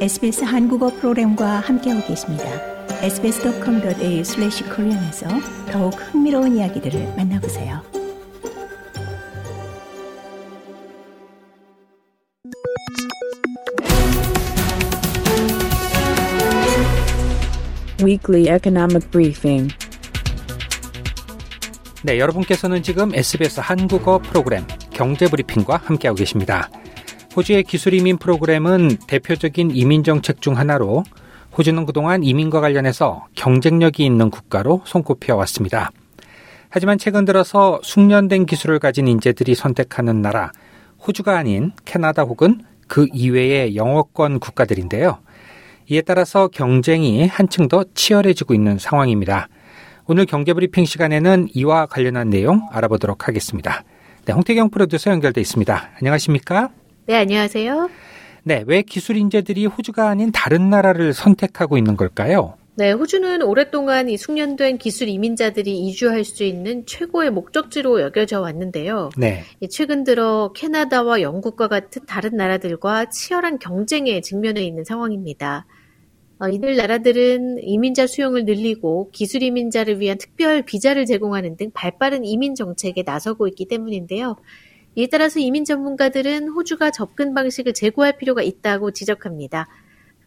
SBS 한국어 프로그램과 함께하고 계십니다. sbs.com.au/korean에서 더욱 흥미로운 이야기들을 만나보세요. Weekly Economic Briefing. 네, 여러분께서는 지금 SBS 한국어 프로그램 경제 브리핑과 함께하고 계십니다. 호주의 기술 이민 프로그램은 대표적인 이민 정책 중 하나로 호주는 그동안 이민과 관련해서 경쟁력이 있는 국가로 손꼽혀 왔습니다. 하지만 최근 들어서 숙련된 기술을 가진 인재들이 선택하는 나라, 호주가 아닌 캐나다 혹은 그 이외의 영어권 국가들인데요. 이에 따라서 경쟁이 한층 더 치열해지고 있는 상황입니다. 오늘 경제브리핑 시간에는 이와 관련한 내용 알아보도록 하겠습니다. 네, 홍태경 프로듀서 연결돼 있습니다. 안녕하십니까? 네, 안녕하세요. 네, 왜 기술 인재들이 호주가 아닌 다른 나라를 선택하고 있는 걸까요? 네, 호주는 오랫동안 이 숙련된 기술 이민자들이 이주할 수 있는 최고의 목적지로 여겨져 왔는데요. 네. 최근 들어 캐나다와 영국과 같은 다른 나라들과 치열한 경쟁에 직면해 있는 상황입니다. 어, 이들 나라들은 이민자 수용을 늘리고 기술 이민자를 위한 특별 비자를 제공하는 등 발빠른 이민 정책에 나서고 있기 때문인데요. 이에 따라서 이민 전문가들은 호주가 접근 방식을 재고할 필요가 있다고 지적합니다.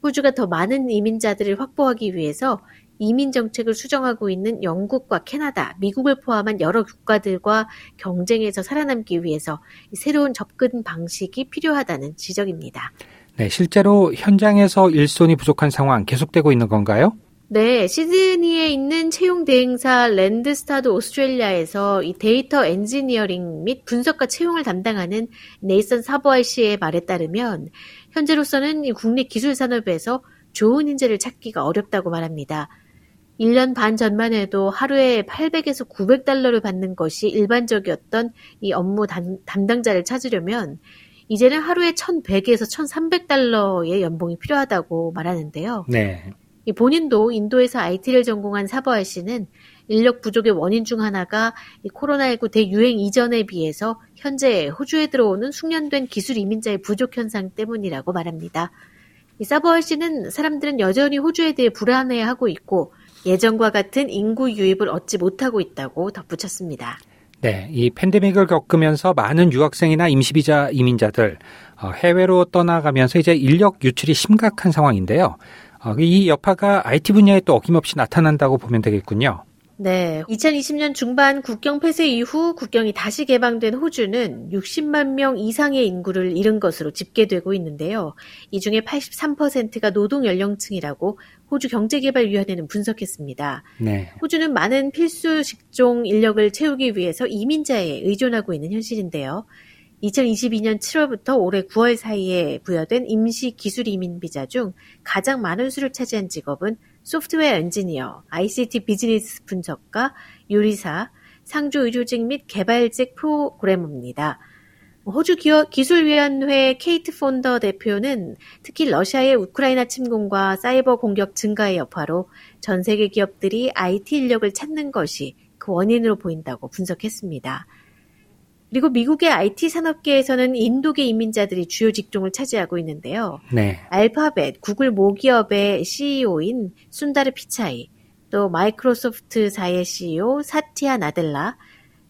호주가 더 많은 이민자들을 확보하기 위해서 이민 정책을 수정하고 있는 영국과 캐나다, 미국을 포함한 여러 국가들과 경쟁에서 살아남기 위해서 새로운 접근 방식이 필요하다는 지적입니다. 네, 실제로 현장에서 일손이 부족한 상황 계속되고 있는 건가요? 네, 시드니에 있는 채용 대행사 Randstad Australia에서 이 데이터 엔지니어링 및 분석과 채용을 담당하는 네이선 사보알 씨의 말에 따르면 현재로서는 국내 기술 산업에서 좋은 인재를 찾기가 어렵다고 말합니다. 1년 반 전만 해도 하루에 800에서 900달러를 받는 것이 일반적이었던 이 업무 담, 담당자를 찾으려면 이제는 하루에 1100에서 1300달러의 연봉이 필요하다고 말하는데요. 네. 본인도 인도에서 IT를 전공한 사버알 씨는 인력 부족의 원인 중 하나가 코로나19 대유행 이전에 비해서 현재 호주에 들어오는 숙련된 기술 이민자의 부족 현상 때문이라고 말합니다. 사버알 씨는 사람들은 여전히 호주에 대해 불안해하고 있고 예전과 같은 인구 유입을 얻지 못하고 있다고 덧붙였습니다. 네, 이 팬데믹을 겪으면서 많은 유학생이나 임시비자 이민자들 어, 해외로 떠나가면서 이제 인력 유출이 심각한 상황인데요. 어, 이 여파가 IT 분야에 또 어김없이 나타난다고 보면 되겠군요. 네. 2020년 중반 국경 폐쇄 이후 국경이 다시 개방된 호주는 60만 명 이상의 인구를 잃은 것으로 집계되고 있는데요. 이 중에 83%가 노동 연령층이라고 호주 경제개발위원회는 분석했습니다. 네. 호주는 많은 필수 직종 인력을 채우기 위해서 이민자에 의존하고 있는 현실인데요. 2022년 7월부터 올해 9월 사이에 부여된 임시 기술 이민 비자 중 가장 많은 수를 차지한 직업은 소프트웨어 엔지니어, ICT 비즈니스 분석가, 요리사, 상조 의료직 및 개발직 프로그래머입니다. 호주 기술위원회 케이트 폰더 대표는 특히 러시아의 우크라이나 침공과 사이버 공격 증가의 여파로 전 세계 기업들이 IT 인력을 찾는 것이 그 원인으로 보인다고 분석했습니다. 그리고 미국의 IT 산업계에서는 인도계 이민자들이 주요 직종을 차지하고 있는데요. 네. 알파벳, 구글 모기업의 CEO인 순다르 피차이, 또 마이크로소프트사의 CEO 사티아 나델라,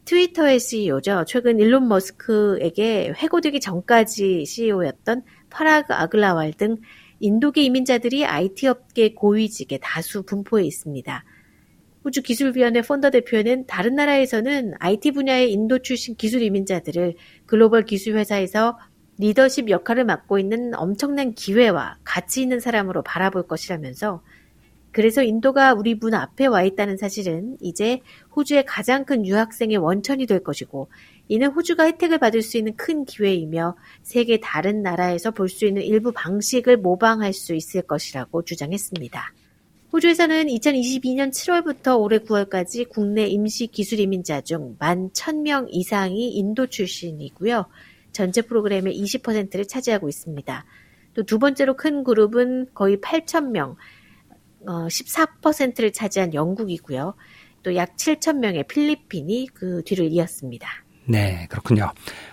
트위터의 CEO죠. 최근 일론 머스크에게 해고되기 전까지 CEO였던 파라그 아글라왈 등 인도계 이민자들이 IT 업계 고위직에 다수 분포해 있습니다. 호주 기술위원회 펀더 대표는 다른 나라에서는 IT 분야의 인도 출신 기술 이민자들을 글로벌 기술 회사에서 리더십 역할을 맡고 있는 엄청난 기회와 가치 있는 사람으로 바라볼 것이라면서 그래서 인도가 우리 문 앞에 와 있다는 사실은 이제 호주의 가장 큰 유학생의 원천이 될 것이고 이는 호주가 혜택을 받을 수 있는 큰 기회이며 세계 다른 나라에서 볼 수 있는 일부 방식을 모방할 수 있을 것이라고 주장했습니다. 호주에서는 2022년 7월부터 올해 9월까지 국내 임시 기술 이민자 중 11,000명 이상이 인도 출신이고요. 전체 프로그램의 20%를 차지하고 있습니다. 또 두 번째로 큰 그룹은 거의 8,000명, 어, 14%를 차지한 영국이고요. 또 약 7,000명의 필리핀이 그 뒤를 이었습니다. 네, 그렇군요.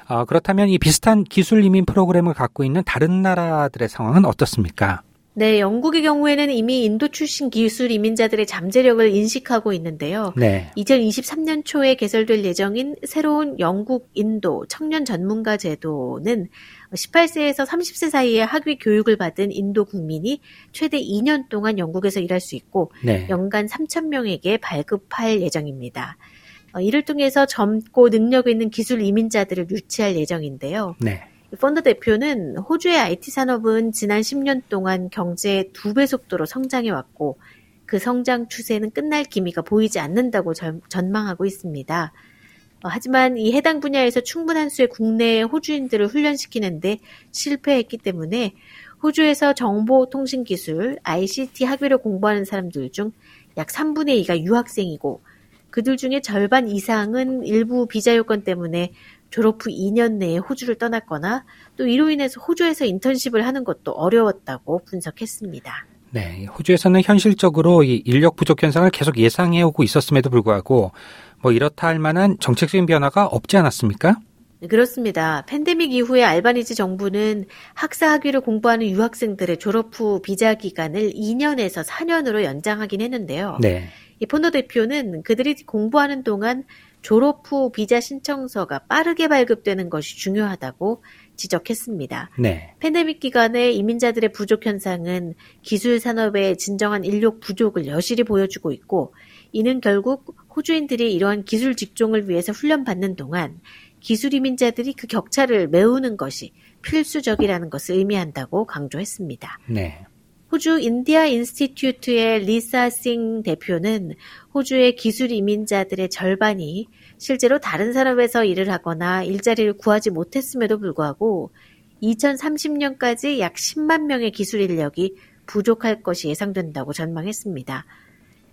어, 그렇다면 이 비슷한 기술 이민 프로그램을 갖고 있는 다른 나라들의 상황은 어떻습니까? 네, 영국의 경우에는 이미 인도 출신 기술 이민자들의 잠재력을 인식하고 있는데요. 네. 2023년 초에 개설될 예정인 새로운 영국 인도 청년 전문가 제도는 18세에서 30세 사이에 학위 교육을 받은 인도 국민이 최대 2년 동안 영국에서 일할 수 있고 네. 연간 3,000명에게 발급할 예정입니다. 어, 이를 통해서 젊고 능력 있는 기술 이민자들을 유치할 예정인데요. 네. 펀드 대표는 호주의 IT 산업은 지난 10년 동안 경제의 두 배 속도로 성장해 왔고 그 성장 추세는 끝날 기미가 보이지 않는다고 전- 전망하고 있습니다. 어, 하지만 이 해당 분야에서 충분한 수의 국내 호주인들을 훈련시키는데 실패했기 때문에 호주에서 정보통신기술 ICT 학위를 공부하는 사람들 중 약 3분의 2가 유학생이고 그들 중에 절반 이상은 일부 비자 요건 때문에 졸업 후 2년 내에 호주를 떠났거나 또 이로 인해서 호주에서 인턴십을 하는 것도 어려웠다고 분석했습니다. 네. 호주에서는 현실적으로 이 인력 부족 현상을 계속 예상해 오고 있었음에도 불구하고 뭐 이렇다 할 만한 정책적인 변화가 없지 않았습니까? 네, 그렇습니다. 팬데믹 이후에 알바니지 정부는 학사 학위를 공부하는 유학생들의 졸업 후 비자 기간을 2년에서 4년으로 연장하긴 했는데요. 네. 이 폰더 대표는 그들이 공부하는 동안 졸업 후 비자 신청서가 빠르게 발급되는 것이 중요하다고 지적했습니다. 네. 팬데믹 기간에 이민자들의 부족 현상은 기술 산업의 진정한 인력 부족을 여실히 보여주고 있고 이는 결국 호주인들이 이러한 기술 직종을 위해서 훈련받는 동안 기술 이민자들이 그 격차를 메우는 것이 필수적이라는 것을 의미한다고 강조했습니다. 네. 호주 India Institute의 리사 싱 대표는 호주의 기술 이민자들의 절반이 실제로 다른 산업에서 일을 하거나 일자리를 구하지 못했음에도 불구하고 2030년까지 약 10만 명의 기술 인력이 부족할 것이 예상된다고 전망했습니다.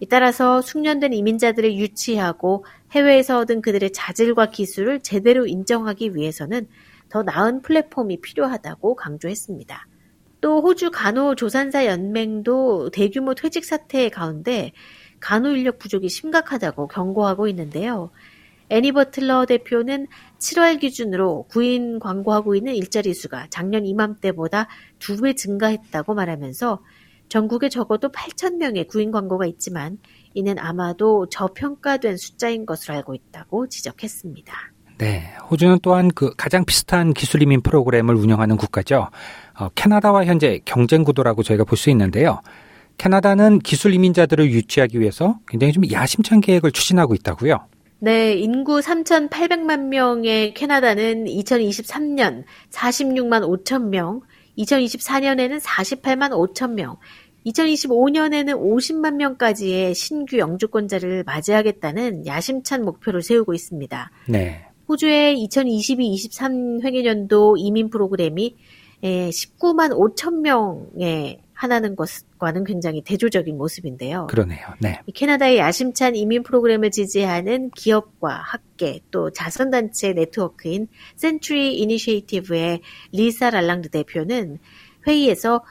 따라서 숙련된 이민자들을 유치하고 해외에서 얻은 그들의 자질과 기술을 제대로 인정하기 위해서는 더 나은 플랫폼이 필요하다고 강조했습니다. 또 호주 간호조산사 연맹도 대규모 퇴직 사태 가운데 간호 인력 부족이 심각하다고 경고하고 있는데요. 애니 버틀러 대표는 7월 기준으로 구인 광고하고 있는 일자리 수가 작년 이맘때보다 두 배 증가했다고 말하면서 전국에 적어도 8천 명의 구인 광고가 있지만 이는 아마도 저평가된 숫자인 것으로 알고 있다고 지적했습니다. 네. 호주는 또한 그 가장 비슷한 기술 이민 프로그램을 운영하는 국가죠. 어, 캐나다와 현재 경쟁 구도라고 저희가 볼 수 있는데요. 캐나다는 기술 이민자들을 유치하기 위해서 굉장히 좀 야심찬 계획을 추진하고 있다고요. 네, 인구 3,800만 명의 캐나다는 2023년 46만 5천 명, 2024년에는 48만 5천 명, 2025년에는 50만 명까지의 신규 영주권자를 맞이하겠다는 야심찬 목표를 세우고 있습니다. 네. 호주의 2022-23 회계년도 이민 프로그램이 19만 5천 명에 하나는 것과는 굉장히 대조적인 모습인데요. 그러네요. 네. 캐나다의 야심찬 이민 프로그램을 지지하는 기업과 학계 또 자선단체 네트워크인 Century Initiative의 리사 랄랑드 대표는 회의에서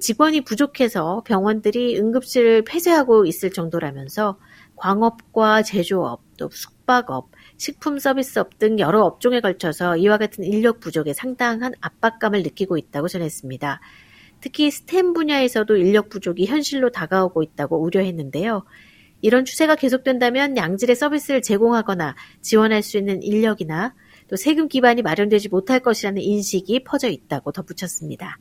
직원이 부족해서 병원들이 응급실을 폐쇄하고 있을 정도라면서 광업과 제조업, 또 숙박업, 식품 서비스업 등 여러 업종에 걸쳐서 이와 같은 인력 부족에 상당한 압박감을 느끼고 있다고 전했습니다. 특히 STEM 분야에서도 인력 부족이 현실로 다가오고 있다고 우려했는데요. 이런 추세가 계속된다면 양질의 서비스를 제공하거나 지원할 수 있는 인력이나 또 세금 기반이 마련되지 못할 것이라는 인식이 퍼져 있다고 덧붙였습니다.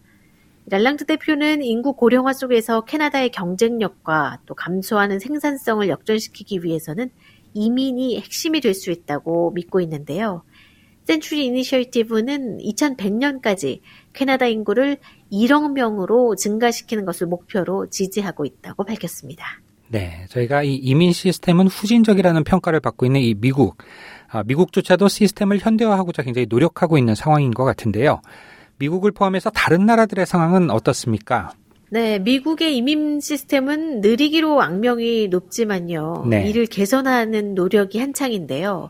랄랑트 대표는 인구 고령화 속에서 캐나다의 경쟁력과 또 감소하는 생산성을 역전시키기 위해서는 이민이 핵심이 될 수 있다고 믿고 있는데요. 센츄리 이니셔티브는 2100년까지 캐나다 인구를 1억 명으로 증가시키는 것을 목표로 지지하고 있다고 밝혔습니다. 네, 저희가 이 이민 시스템은 후진적이라는 평가를 받고 있는 이 미국, 아, 미국조차도 시스템을 현대화하고자 굉장히 노력하고 있는 상황인 것 같은데요. 미국을 포함해서 다른 나라들의 상황은 어떻습니까? 네, 미국의 이민 시스템은 느리기로 악명이 높지만요. 네. 이를 개선하는 노력이 한창인데요.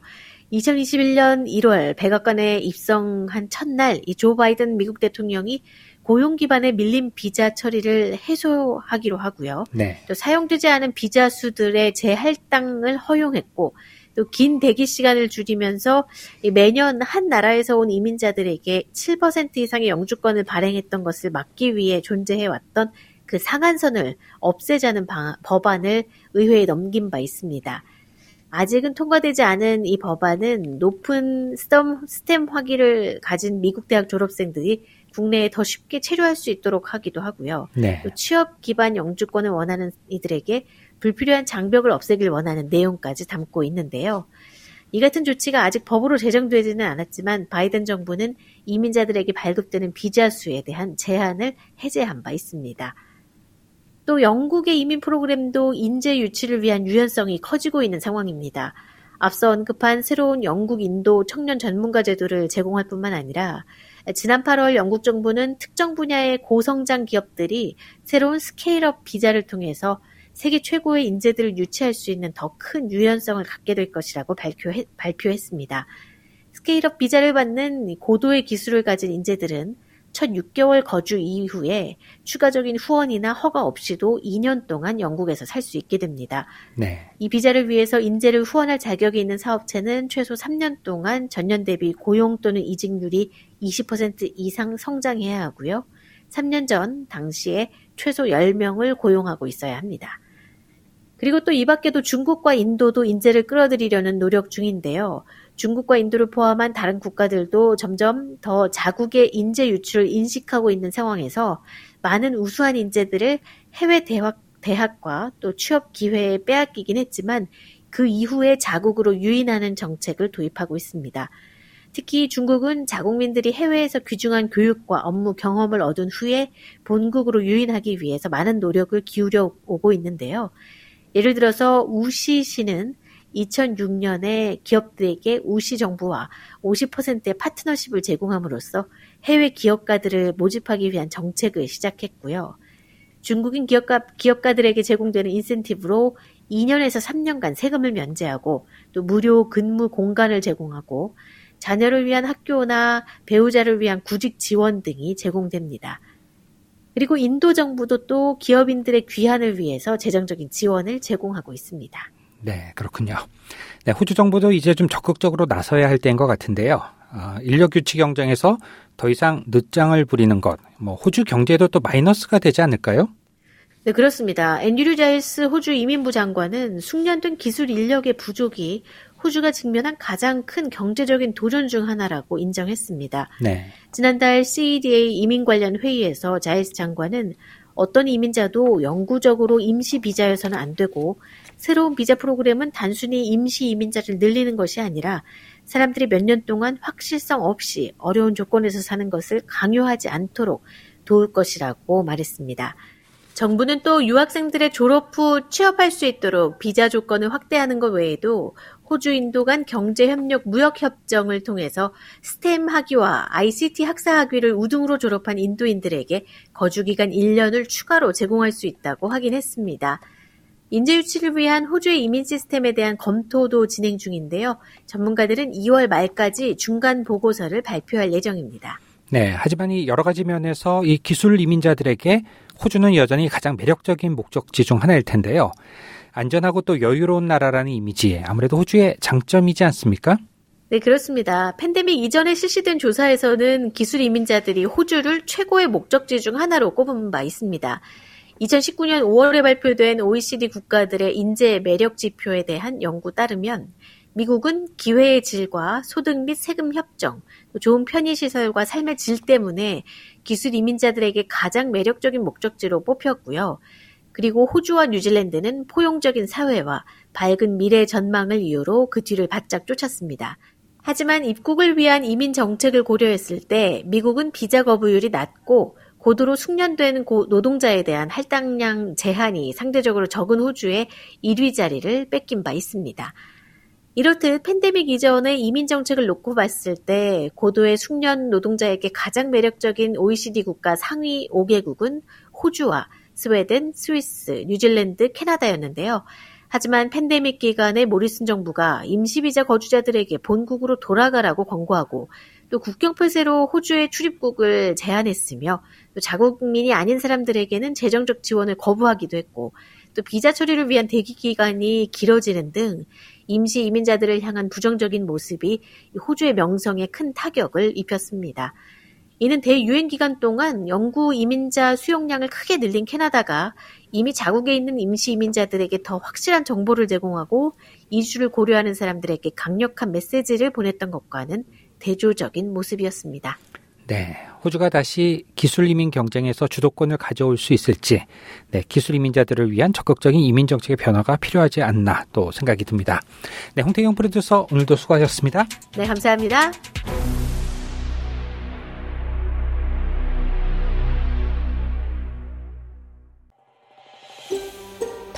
2021년 1월 백악관에 입성한 첫날 이 조 바이든 미국 대통령이 고용 기반의 밀린 비자 처리를 해소하기로 하고요. 네. 또 사용되지 않은 비자 수들의 재할당을 허용했고 또 긴 대기 시간을 줄이면서 이 매년 한 나라에서 온 이민자들에게 7% 이상의 영주권을 발행했던 것을 막기 위해 존재해왔던 그 상한선을 없애자는 방- 법안을 의회에 넘긴 바 있습니다. 아직은 통과되지 않은 이 법안은 높은 스템, 스템 학위를 가진 미국 대학 졸업생들이 국내에 더 쉽게 체류할 수 있도록 하기도 하고요. 네. 또 취업 기반 영주권을 원하는 이들에게 불필요한 장벽을 없애길 원하는 내용까지 담고 있는데요. 이 같은 조치가 아직 법으로 제정되지는 않았지만 바이든 정부는 이민자들에게 발급되는 비자 수에 대한 제한을 해제한 바 있습니다. 또 영국의 이민 프로그램도 인재 유치를 위한 유연성이 커지고 있는 상황입니다. 앞서 언급한 새로운 영국 인도 청년 전문가 제도를 제공할 뿐만 아니라 지난 8월 영국 정부는 특정 분야의 고성장 기업들이 새로운 scale-up 비자를 통해서 세계 최고의 인재들을 유치할 수 있는 더 큰 유연성을 갖게 될 것이라고 발표했, 발표했습니다. scale-up 비자를 받는 고도의 기술을 가진 인재들은 첫 6개월 거주 이후에 추가적인 후원이나 허가 없이도 2년 동안 영국에서 살 수 있게 됩니다. 네. 이 비자를 위해서 인재를 후원할 자격이 있는 사업체는 최소 3년 동안 전년 대비 고용 또는 이직률이 20% 이상 성장해야 하고요. 3년 전 당시에 최소 10명을 고용하고 있어야 합니다. 그리고 또 이 밖에도 중국과 인도도 인재를 끌어들이려는 노력 중인데요. 중국과 인도를 포함한 다른 국가들도 점점 더 자국의 인재 유출을 인식하고 있는 상황에서 많은 우수한 인재들을 해외 대학, 대학과 또 취업 기회에 빼앗기긴 했지만 그 이후에 자국으로 유인하는 정책을 도입하고 있습니다. 특히 중국은 자국민들이 해외에서 귀중한 교육과 업무 경험을 얻은 후에 본국으로 유인하기 위해서 많은 노력을 기울여 오고 있는데요. 예를 들어서 우시시는 2006년에 기업들에게 우시 정부와 50%의 파트너십을 제공함으로써 해외 기업가들을 모집하기 위한 정책을 시작했고요. 중국인 기업가, 기업가들에게 제공되는 인센티브로 2년에서 3년간 세금을 면제하고 또 무료 근무 공간을 제공하고 자녀를 위한 학교나 배우자를 위한 구직 지원 등이 제공됩니다. 그리고 인도 정부도 또 기업인들의 귀환을 위해서 재정적인 지원을 제공하고 있습니다. 네, 그렇군요. 네, 호주 정부도 이제 좀 적극적으로 나서야 할 때인 것 같은데요. 어, 인력 규칙 경쟁에서 더 이상 늦장을 부리는 것, 뭐 호주 경제도 또 마이너스가 되지 않을까요? 네, 그렇습니다. 앤드류 자일스 호주 이민부 장관은 숙련된 기술 인력의 부족이 호주가 직면한 가장 큰 경제적인 도전 중 하나라고 인정했습니다. 네. 지난달 CEDA 이민 관련 회의에서 자일스 장관은 어떤 이민자도 영구적으로 임시 비자여서는 안 되고 새로운 비자 프로그램은 단순히 임시 이민자를 늘리는 것이 아니라 사람들이 몇 년 동안 확실성 없이 어려운 조건에서 사는 것을 강요하지 않도록 도울 것이라고 말했습니다. 정부는 또 유학생들의 졸업 후 취업할 수 있도록 비자 조건을 확대하는 것 외에도 호주 인도 간 경제협력 무역협정을 통해서 스템 학위와 ICT 학사 학위를 우등으로 졸업한 인도인들에게 거주기간 1년을 추가로 제공할 수 있다고 확인했습니다. 인재 유치를 위한 호주의 이민 시스템에 대한 검토도 진행 중인데요. 전문가들은 2월 말까지 중간 보고서를 발표할 예정입니다. 네, 하지만 이 여러 가지 면에서 이 기술 이민자들에게 호주는 여전히 가장 매력적인 목적지 중 하나일 텐데요. 안전하고 또 여유로운 나라라는 이미지에 아무래도 호주의 장점이지 않습니까? 네, 그렇습니다. 팬데믹 이전에 실시된 조사에서는 기술 이민자들이 호주를 최고의 목적지 중 하나로 꼽은 바 있습니다. 2019년 5월에 발표된 OECD 국가들의 인재 매력 지표에 대한 연구 따르면 미국은 기회의 질과 소득 및 세금 협정, 좋은 편의시설과 삶의 질 때문에 기술 이민자들에게 가장 매력적인 목적지로 뽑혔고요. 그리고 호주와 뉴질랜드는 포용적인 사회와 밝은 미래 전망을 이유로 그 뒤를 바짝 쫓았습니다. 하지만 입국을 위한 이민 정책을 고려했을 때 미국은 비자 거부율이 낮고 고도로 숙련된 노동자에 대한 할당량 제한이 상대적으로 적은 호주의 1위 자리를 뺏긴 바 있습니다. 이렇듯 팬데믹 이전의 이민 정책을 놓고 봤을 때 고도의 숙련 노동자에게 가장 매력적인 OECD 국가 상위 5개국은 호주와 스웨덴, 스위스, 뉴질랜드, 캐나다였는데요. 하지만 팬데믹 기간에 모리슨 정부가 임시비자 거주자들에게 본국으로 돌아가라고 권고하고 또 국경 폐쇄로 호주의 출입국을 제한했으며 또 자국민이 아닌 사람들에게는 재정적 지원을 거부하기도 했고 또 비자 처리를 위한 대기 기간이 길어지는 등 임시 이민자들을 향한 부정적인 모습이 호주의 명성에 큰 타격을 입혔습니다. 이는 대유행 기간 동안 영구 이민자 수용량을 크게 늘린 캐나다가 이미 자국에 있는 임시 이민자들에게 더 확실한 정보를 제공하고 이주를 고려하는 사람들에게 강력한 메시지를 보냈던 것과는 대조적인 모습이었습니다. 네, 호주가 다시 기술 이민 경쟁에서 주도권을 가져올 수 있을지, 네, 기술 이민자들을 위한 적극적인 이민 정책의 변화가 필요하지 않나 또 생각이 듭니다. 네, 홍태경 프로듀서 오늘도 수고하셨습니다. 네, 감사합니다.